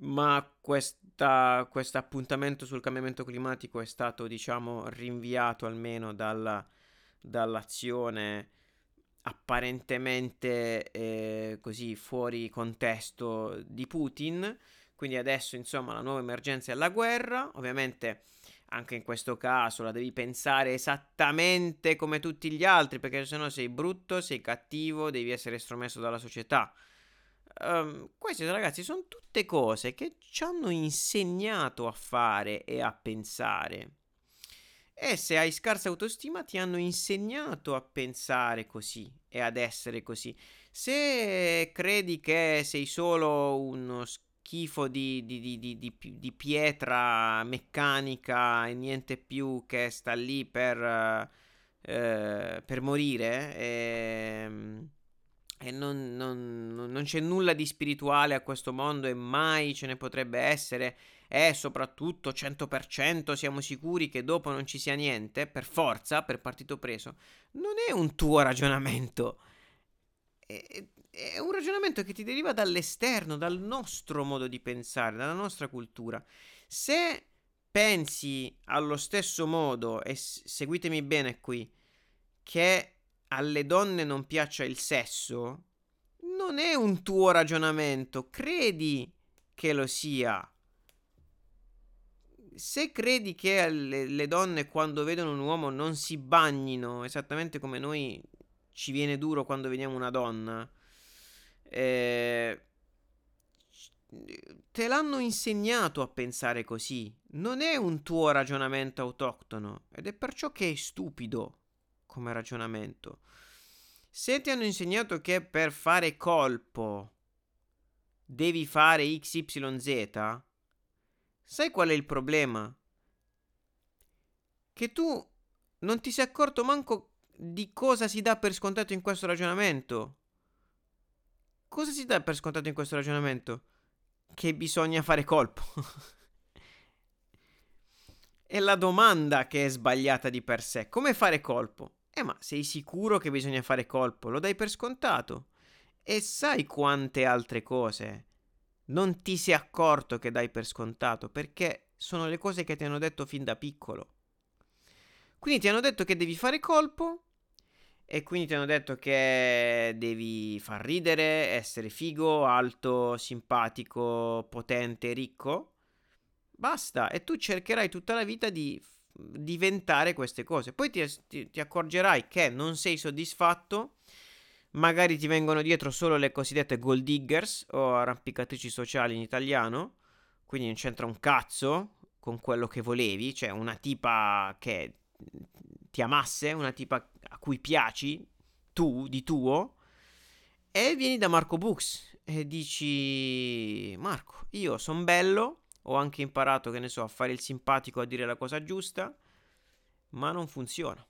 ma questo appuntamento sul cambiamento climatico è stato, diciamo, rinviato almeno dalla, dall'azione apparentemente eh, così fuori contesto di Putin. Quindi adesso, insomma, la nuova emergenza è la guerra. Ovviamente anche in questo caso la devi pensare esattamente come tutti gli altri, perché se no sei brutto, sei cattivo, devi essere estromesso dalla società. Um, queste ragazzi sono tutte cose che ci hanno insegnato a fare e a pensare. E se hai scarsa autostima ti hanno insegnato a pensare così e ad essere così. Se credi che sei solo uno schifo di, di, di, di pietra meccanica e niente più che sta lì per, eh, per morire, eh, e non, non, non, c'è nulla di spirituale a questo mondo e mai ce ne potrebbe essere e soprattutto 100% siamo sicuri che dopo non ci sia niente, per forza, per partito preso, non è un tuo ragionamento. È, è un ragionamento che ti deriva dall'esterno, dal nostro modo di pensare, dalla nostra cultura. Se pensi allo stesso modo, e seguitemi bene qui, che alle donne non piaccia il sesso, non è un tuo ragionamento, credi che lo sia. Se credi che le, le, donne quando vedono un uomo non si bagnino esattamente come noi ci viene duro quando vediamo una donna, eh, te l'hanno insegnato a pensare così. Non è un tuo ragionamento autoctono ed è perciò che è stupido come ragionamento. Se ti hanno insegnato che per fare colpo devi fare XYZ, sai qual è il problema? Che tu non ti sei accorto manco di cosa si dà per scontato in questo ragionamento. Cosa si dà per scontato in questo ragionamento? Che bisogna fare colpo. [LAUGHS] è la domanda che è sbagliata di per sé. Come fare colpo? Eh, ma sei sicuro che bisogna fare colpo? Lo dai per scontato. E sai quante altre cose non ti sei accorto che dai per scontato perché sono le cose che ti hanno detto fin da piccolo. Quindi ti hanno detto che devi fare colpo e quindi ti hanno detto che devi far ridere, essere figo, alto, simpatico, potente, ricco. Basta, e tu cercherai tutta la vita di diventare queste cose. Poi ti, ti, ti, accorgerai che non sei soddisfatto. Magari ti vengono dietro solo le cosiddette gold diggers o arrampicatrici sociali in italiano. Quindi non c'entra un cazzo con quello che volevi. Cioè una tipa che ti amasse, una tipa a cui piaci, tu, di tuo, e vieni da Marco Books e dici, Marco, io sono bello, ho anche imparato, che ne so, a fare il simpatico, a dire la cosa giusta, ma non funziona.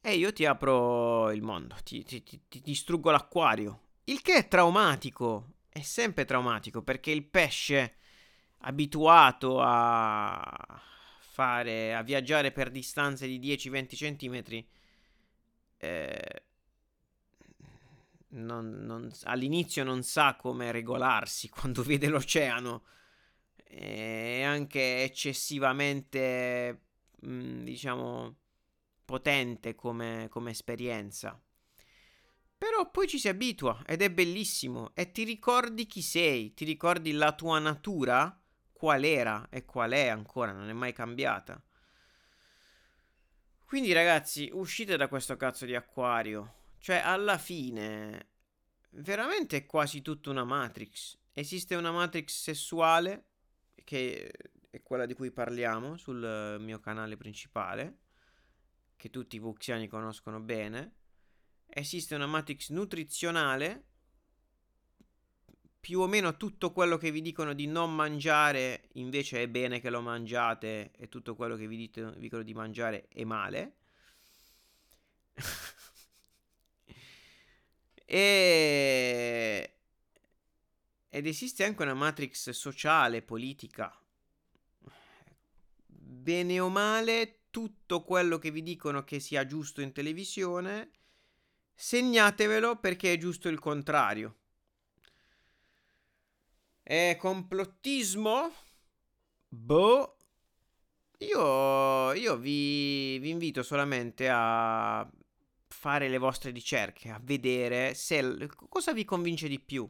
E io ti apro il mondo, ti, ti, ti, ti distruggo l'acquario, il che è traumatico, è sempre traumatico, perché il pesce abituato a fare, a viaggiare per distanze di 10-20 cm, eh, all'inizio non sa come regolarsi [LAUGHS] quando vede l'oceano. È anche eccessivamente, mm, diciamo, potente come, come esperienza. Però poi ci si abitua ed è bellissimo e ti ricordi chi sei, ti ricordi la tua natura qual era e qual è ancora, non è mai cambiata. Quindi ragazzi, uscite da questo cazzo di acquario. Cioè, alla fine, veramente è quasi tutta una Matrix. Esiste una Matrix sessuale, che è quella di cui parliamo sul mio canale principale, che tutti i vuxiani conoscono bene. Esiste una Matrix nutrizionale, più o meno tutto quello che vi dicono di non mangiare invece è bene che lo mangiate e tutto quello che vi, dicono di mangiare è male. [LAUGHS] e... Ed esiste anche una matrix sociale, politica. Bene o male, tutto quello che vi dicono che sia giusto in televisione, segnatevelo perché è giusto il contrario. E complottismo? Boh. Io, io vi, vi, invito solamente a fare le vostre ricerche, a vedere se, cosa vi convince di più.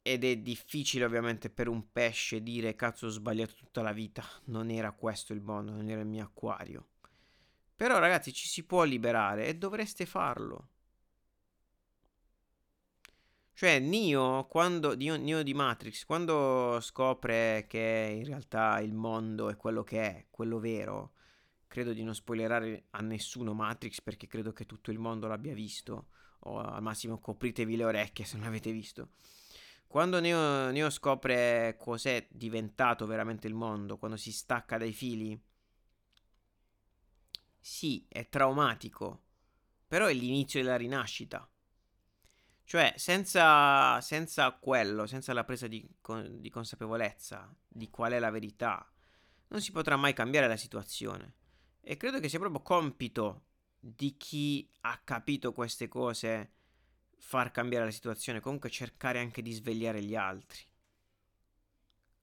Ed è difficile ovviamente per un pesce dire cazzo ho sbagliato tutta la vita, non era questo il mondo, non era il mio acquario. Però ragazzi ci si può liberare e dovreste farlo. Cioè, Neo, quando, Neo di Matrix, quando scopre che in realtà il mondo è quello che è, quello vero, credo di non spoilerare a nessuno Matrix perché credo che tutto il mondo l'abbia visto, o al massimo copritevi le orecchie se non l'avete visto. Quando Neo, Neo scopre cos'è diventato veramente il mondo, quando si stacca dai fili, sì, è traumatico, però è l'inizio della rinascita. Cioè, senza, senza quello, senza la presa di, di consapevolezza di qual è la verità, non si potrà mai cambiare la situazione. E credo che sia proprio compito di chi ha capito queste cose far cambiare la situazione, comunque cercare anche di svegliare gli altri.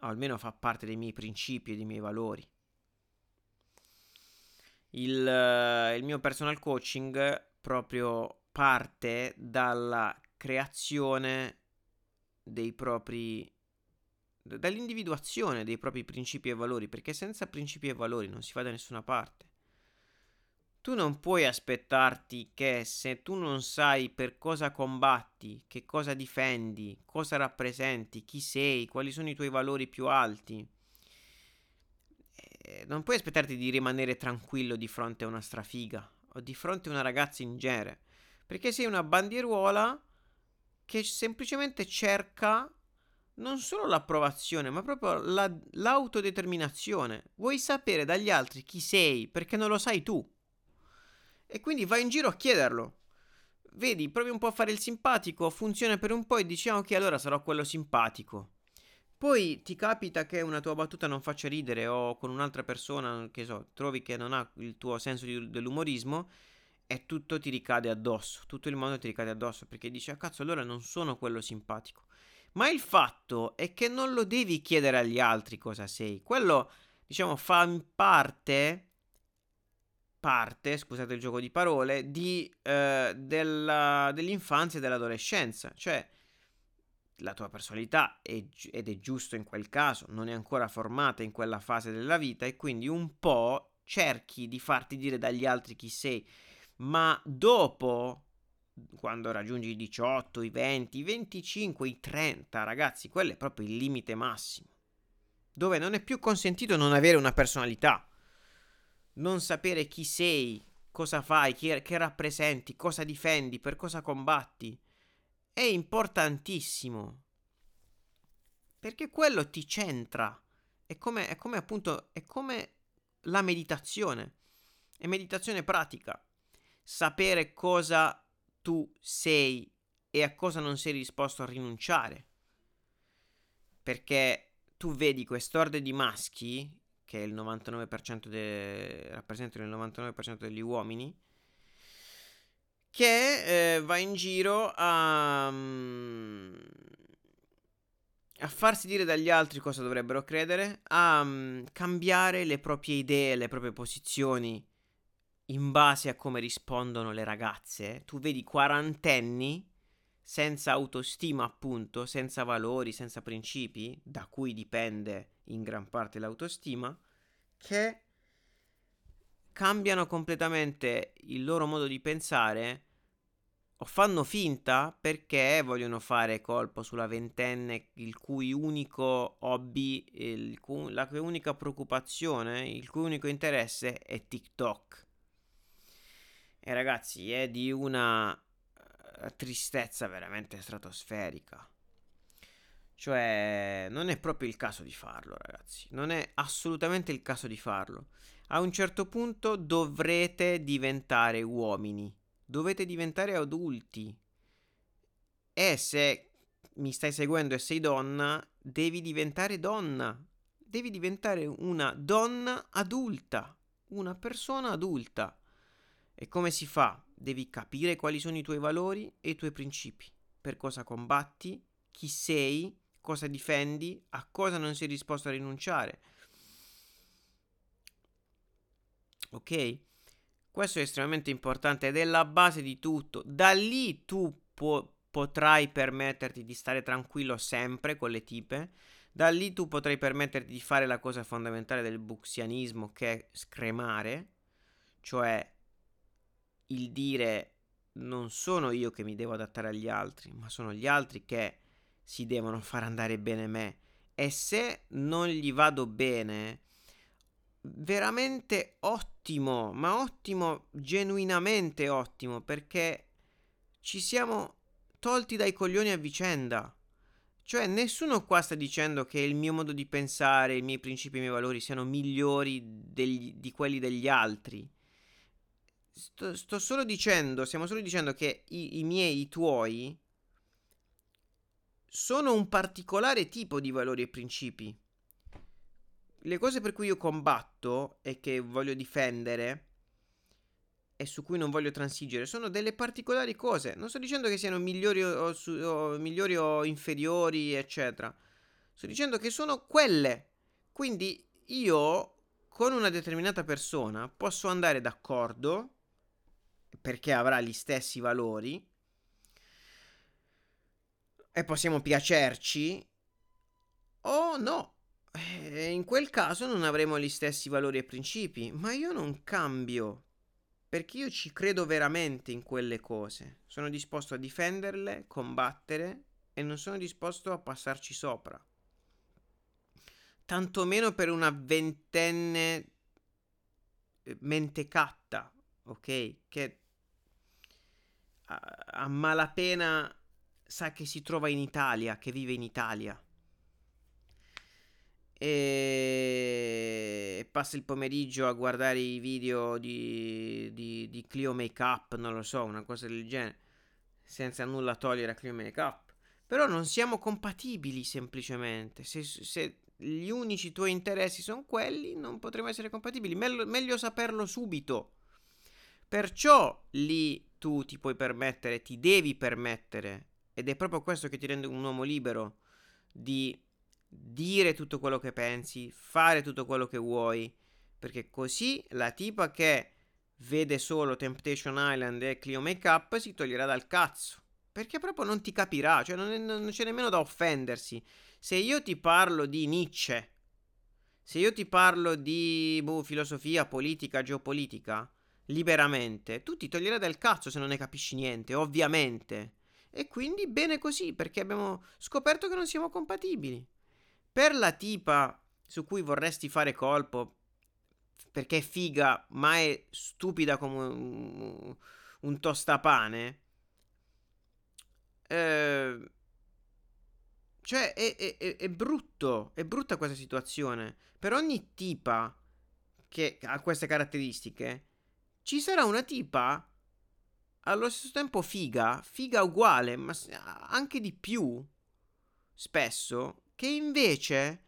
O almeno fa parte dei miei principi e dei miei valori. Il, il mio personal coaching proprio parte dalla creazione dei propri dall'individuazione dei propri principi e valori, perché senza principi e valori non si va da nessuna parte. Tu non puoi aspettarti che se tu non sai per cosa combatti, che cosa difendi, cosa rappresenti, chi sei, quali sono i tuoi valori più alti, eh, non puoi aspettarti di rimanere tranquillo di fronte a una strafiga o di fronte a una ragazza in genere, perché sei una bandieruola che semplicemente cerca non solo l'approvazione, ma proprio la, l'autodeterminazione. Vuoi sapere dagli altri chi sei perché non lo sai tu. E quindi vai in giro a chiederlo. Vedi, provi un po' a fare il simpatico, funziona per un po' e dici, ah, ok, allora sarò quello simpatico. Poi ti capita che una tua battuta non faccia ridere o con un'altra persona, che so, trovi che non ha il tuo senso di, dell'umorismo e tutto ti ricade addosso, tutto il mondo ti ricade addosso perché dici, ah cazzo, allora non sono quello simpatico. Ma il fatto è che non lo devi chiedere agli altri cosa sei. Quello, diciamo, fa parte, parte, scusate il gioco di parole, di, eh, della, dell'infanzia e dell'adolescenza. Cioè, la tua personalità è, ed è giusto in quel caso, non è ancora formata in quella fase della vita e quindi un po' cerchi di farti dire dagli altri chi sei, ma dopo quando raggiungi i 18, i 20, i 25, i 30, ragazzi, quello è proprio il limite massimo. Dove non è più consentito non avere una personalità, non sapere chi sei, cosa fai, chi, che rappresenti, cosa difendi, per cosa combatti. È importantissimo. Perché quello ti centra. È come, è come appunto, è come la meditazione. È meditazione pratica. Sapere cosa tu sei e a cosa non sei disposto a rinunciare. Perché tu vedi quest'orde di maschi, che il 99% de... rappresentano il 99% degli uomini, che eh, va in giro a, um, a farsi dire dagli altri cosa dovrebbero credere, a um, cambiare le proprie idee, le proprie posizioni in base a come rispondono le ragazze, tu vedi quarantenni senza autostima, appunto, senza valori, senza principi, da cui dipende in gran parte l'autostima, che cambiano completamente il loro modo di pensare o fanno finta perché vogliono fare colpo sulla ventenne il cui unico hobby, il cu- la cui unica preoccupazione, il cui unico interesse è TikTok. E ragazzi, è di una eh, tristezza veramente stratosferica. Cioè, non è proprio il caso di farlo, ragazzi. Non è assolutamente il caso di farlo. A un certo punto dovrete diventare uomini. Dovete diventare adulti. E se mi stai seguendo e sei donna, devi diventare donna. Devi diventare una donna adulta. Una persona adulta. E come si fa? Devi capire quali sono i tuoi valori e i tuoi principi, per cosa combatti, chi sei, cosa difendi, a cosa non sei disposto a rinunciare. Ok? Questo è estremamente importante ed è la base di tutto. Da lì tu pu- potrai permetterti di stare tranquillo sempre con le tipe. Da lì tu potrai permetterti di fare la cosa fondamentale del buxianismo che è scremare, cioè il dire non sono io che mi devo adattare agli altri, ma sono gli altri che si devono far andare bene me. E se non gli vado bene, veramente ottimo, ma ottimo, genuinamente ottimo, perché ci siamo tolti dai coglioni a vicenda. Cioè, nessuno qua sta dicendo che il mio modo di pensare, i miei principi i miei valori siano migliori degli, di quelli degli altri. Sto, sto, solo dicendo, stiamo solo dicendo che i, i miei, i tuoi, sono un particolare tipo di valori e principi. Le cose per cui io combatto e che voglio difendere e su cui non voglio transigere sono delle particolari cose. Non sto dicendo che siano migliori o, o, o, migliori o inferiori, eccetera. Sto dicendo che sono quelle. Quindi io con una determinata persona posso andare d'accordo perché avrà gli stessi valori e possiamo piacerci o no. E in quel caso non avremo gli stessi valori e principi, ma io non cambio perché io ci credo veramente in quelle cose. Sono disposto a difenderle, combattere e non sono disposto a passarci sopra. Tantomeno per una ventenne eh, mentecatta ok? Che a, a malapena sa che si trova in Italia, che vive in Italia. E passa il pomeriggio a guardare i video di, di, di Clio Makeup, non lo so, una cosa del genere, senza nulla togliere a Clio Makeup. Però non siamo compatibili semplicemente. Se, se gli unici tuoi interessi sono quelli, non potremo essere compatibili. Meglio, meglio saperlo subito. Perciò lì tu ti puoi permettere, ti devi permettere, ed è proprio questo che ti rende un uomo libero, di dire tutto quello che pensi, fare tutto quello che vuoi, perché così la tipa che vede solo Temptation Island e Clio Makeup si toglierà dal cazzo. Perché proprio non ti capirà, cioè non, è, non c'è nemmeno da offendersi. Se io ti parlo di Nietzsche, se io ti parlo di boh, filosofia, politica, geopolitica, liberamente, tu ti toglierai dal cazzo se non ne capisci niente, ovviamente. E quindi bene così, perché abbiamo scoperto che non siamo compatibili. Per la tipa su cui vorresti fare colpo, perché è figa, ma è stupida come un, un tostapane, eh, cioè è, è, è, è brutto, è brutta questa situazione. Per ogni tipa che ha queste caratteristiche, ci sarà una tipa allo stesso tempo figa, figa uguale, ma anche di più, spesso, che invece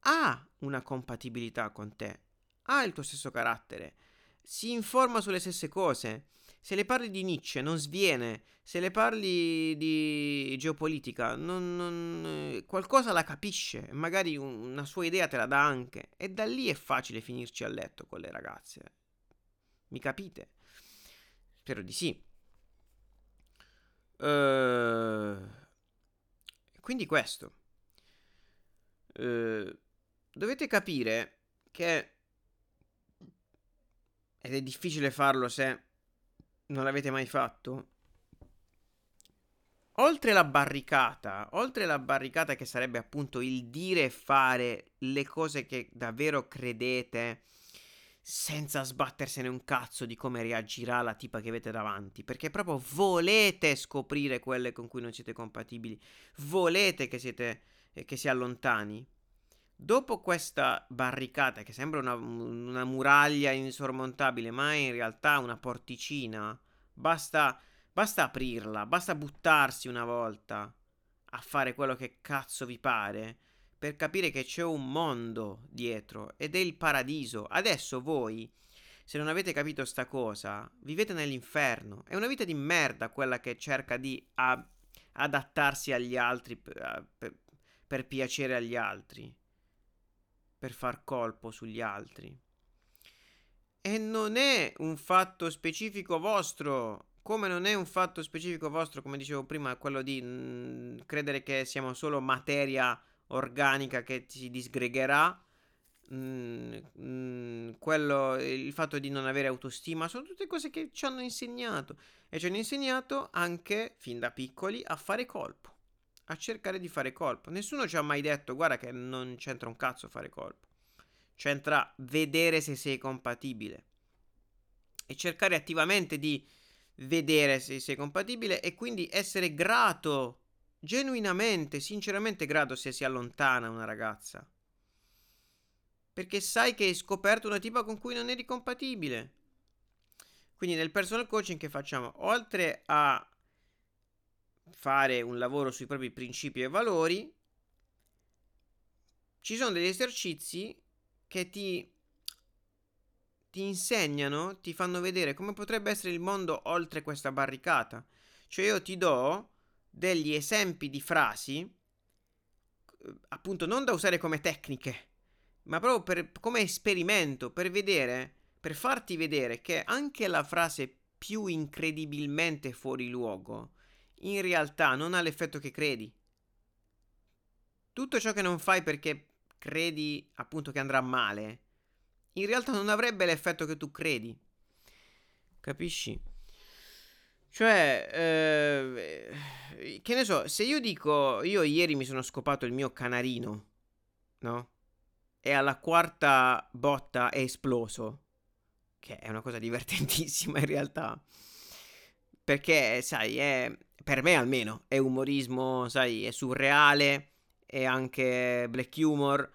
ha una compatibilità con te, ha il tuo stesso carattere, si informa sulle stesse cose. Se le parli di Nietzsche non sviene, se le parli di geopolitica non, non, qualcosa la capisce, magari una sua idea te la dà anche e da lì è facile finirci a letto con le ragazze. Mi capite? Spero di sì. Uh, quindi questo. Uh, dovete capire che... Ed è difficile farlo se non l'avete mai fatto. Oltre la barricata, oltre la barricata che sarebbe appunto il dire e fare le cose che davvero credete senza sbattersene un cazzo di come reagirà la tipa che avete davanti, perché proprio volete scoprire quelle con cui non siete compatibili, volete che, siete, eh, che si allontani. Dopo questa barricata, che sembra una, una muraglia insormontabile, ma è in realtà una porticina, basta, basta aprirla, basta buttarsi una volta a fare quello che cazzo vi pare per capire che c'è un mondo dietro ed è il paradiso. Adesso voi, se non avete capito sta cosa, vivete nell'inferno. È una vita di merda quella che cerca di a- adattarsi agli altri per, per, per piacere agli altri, per far colpo sugli altri. E non è un fatto specifico vostro. Come non è un fatto specifico vostro, come dicevo prima, quello di mh, mm, credere che siamo solo materia organica che si disgregherà. Mm, mm, quello, il fatto di non avere autostima sono tutte cose che ci hanno insegnato e ci hanno insegnato anche fin da piccoli a fare colpo, a cercare di fare colpo. Nessuno ci ha mai detto guarda che non c'entra un cazzo fare colpo, c'entra vedere se sei compatibile e cercare attivamente di vedere se sei compatibile e quindi essere grato genuinamente, sinceramente grato se si allontana una ragazza. Perché sai che hai scoperto una tipa con cui non eri compatibile. Quindi nel personal coaching che facciamo, oltre a fare un lavoro sui propri principi e valori, ci sono degli esercizi che ti, ti insegnano, ti fanno vedere come potrebbe essere il mondo oltre questa barricata. Cioè io ti do degli esempi di frasi, eh, appunto non da usare come tecniche, ma proprio per, come esperimento, per vedere, per farti vedere che anche la frase più incredibilmente fuori luogo, in realtà non ha l'effetto che credi. Tutto ciò che non fai perché credi appunto che andrà male, in realtà non avrebbe l'effetto che tu credi. Capisci? Cioè, eh, che ne so, se io dico, io ieri mi sono scopato il mio canarino, no? E alla quarta botta è esploso. che è una cosa divertentissima in realtà. Perché, sai, è, per me almeno, è umorismo, sai, è surreale, è anche black humor,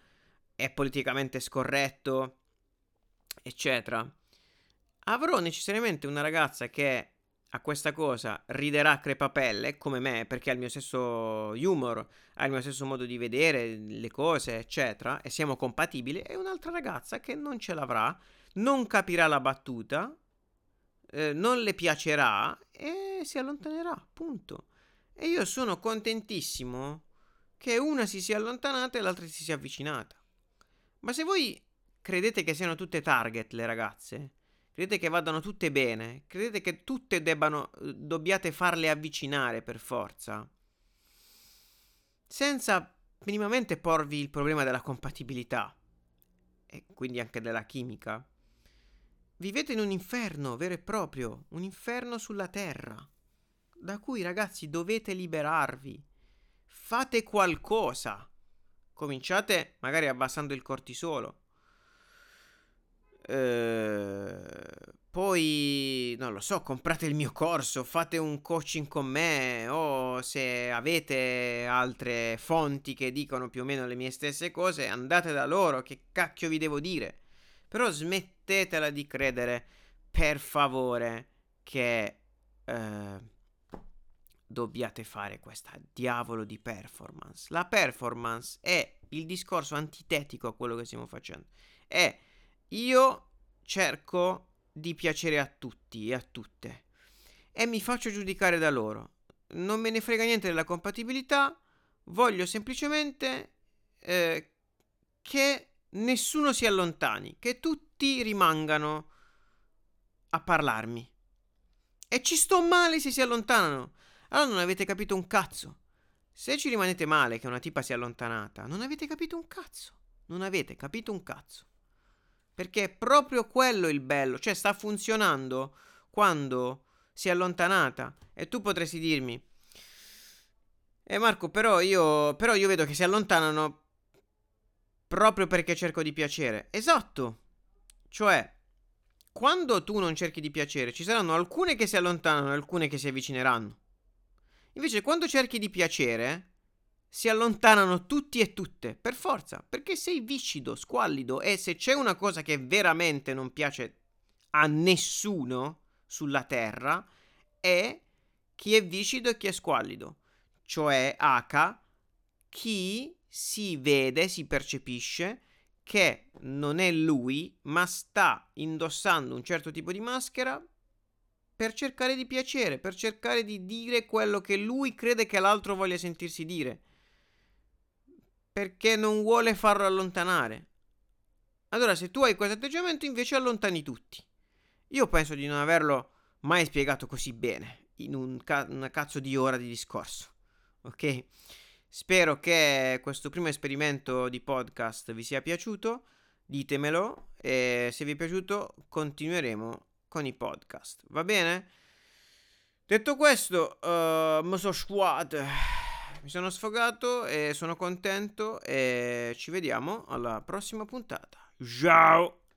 è politicamente scorretto, eccetera. Avrò necessariamente una ragazza che a questa cosa riderà crepapelle come me perché ha il mio stesso humor, ha il mio stesso modo di vedere le cose, eccetera, e siamo compatibili, e un'altra ragazza che non ce l'avrà, non capirà la battuta, eh, non le piacerà e si allontanerà, punto. E io sono contentissimo che una si sia allontanata e l'altra si sia avvicinata. Ma se voi credete che siano tutte target le ragazze, Credete che vadano tutte bene? Credete che tutte debbano, dobbiate farle avvicinare per forza? Senza minimamente porvi il problema della compatibilità e quindi anche della chimica. Vivete in un inferno vero e proprio, un inferno sulla terra, da cui ragazzi dovete liberarvi. Fate qualcosa. Cominciate magari abbassando il cortisolo eh, poi, non lo so, comprate il mio corso, fate un coaching con me o se avete altre fonti che dicono più o meno le mie stesse cose, andate da loro, che cacchio vi devo dire. Però smettetela di credere, per favore, che eh, dobbiate fare questa diavolo di performance. La performance è il discorso antitetico a quello che stiamo facendo. È io cerco di piacere a tutti e a tutte e mi faccio giudicare da loro. Non me ne frega niente della compatibilità, voglio semplicemente eh, che nessuno si allontani, che tutti rimangano a parlarmi. E ci sto male se si allontanano. Allora non avete capito un cazzo. Se ci rimanete male che una tipa si è allontanata, non avete capito un cazzo. Non avete capito un cazzo. Perché è proprio quello il bello, cioè sta funzionando quando si è allontanata e tu potresti dirmi eh Marco, però io, però io vedo che si allontanano proprio perché cerco di piacere. Esatto. Cioè, quando tu non cerchi di piacere, ci saranno alcune che si allontanano e alcune che si avvicineranno. Invece, quando cerchi di piacere, si allontanano tutti e tutte, per forza, perché sei viscido, squallido e se c'è una cosa che veramente non piace a nessuno sulla terra è chi è viscido e chi è squallido, cioè H, chi si vede, si percepisce che non è lui, ma sta indossando un certo tipo di maschera per cercare di piacere, per cercare di dire quello che lui crede che l'altro voglia sentirsi dire perché non vuole farlo allontanare. Allora, se tu hai questo atteggiamento, invece allontani tutti. Io penso di non averlo mai spiegato così bene in un ca- una cazzo di ora di discorso. Ok? Spero che questo primo esperimento di podcast vi sia piaciuto. Ditemelo e se vi è piaciuto continueremo con i podcast. Va bene? Detto questo, uh, Moso Squad mi sono sfogato e sono contento e ci vediamo alla prossima puntata. Ciao!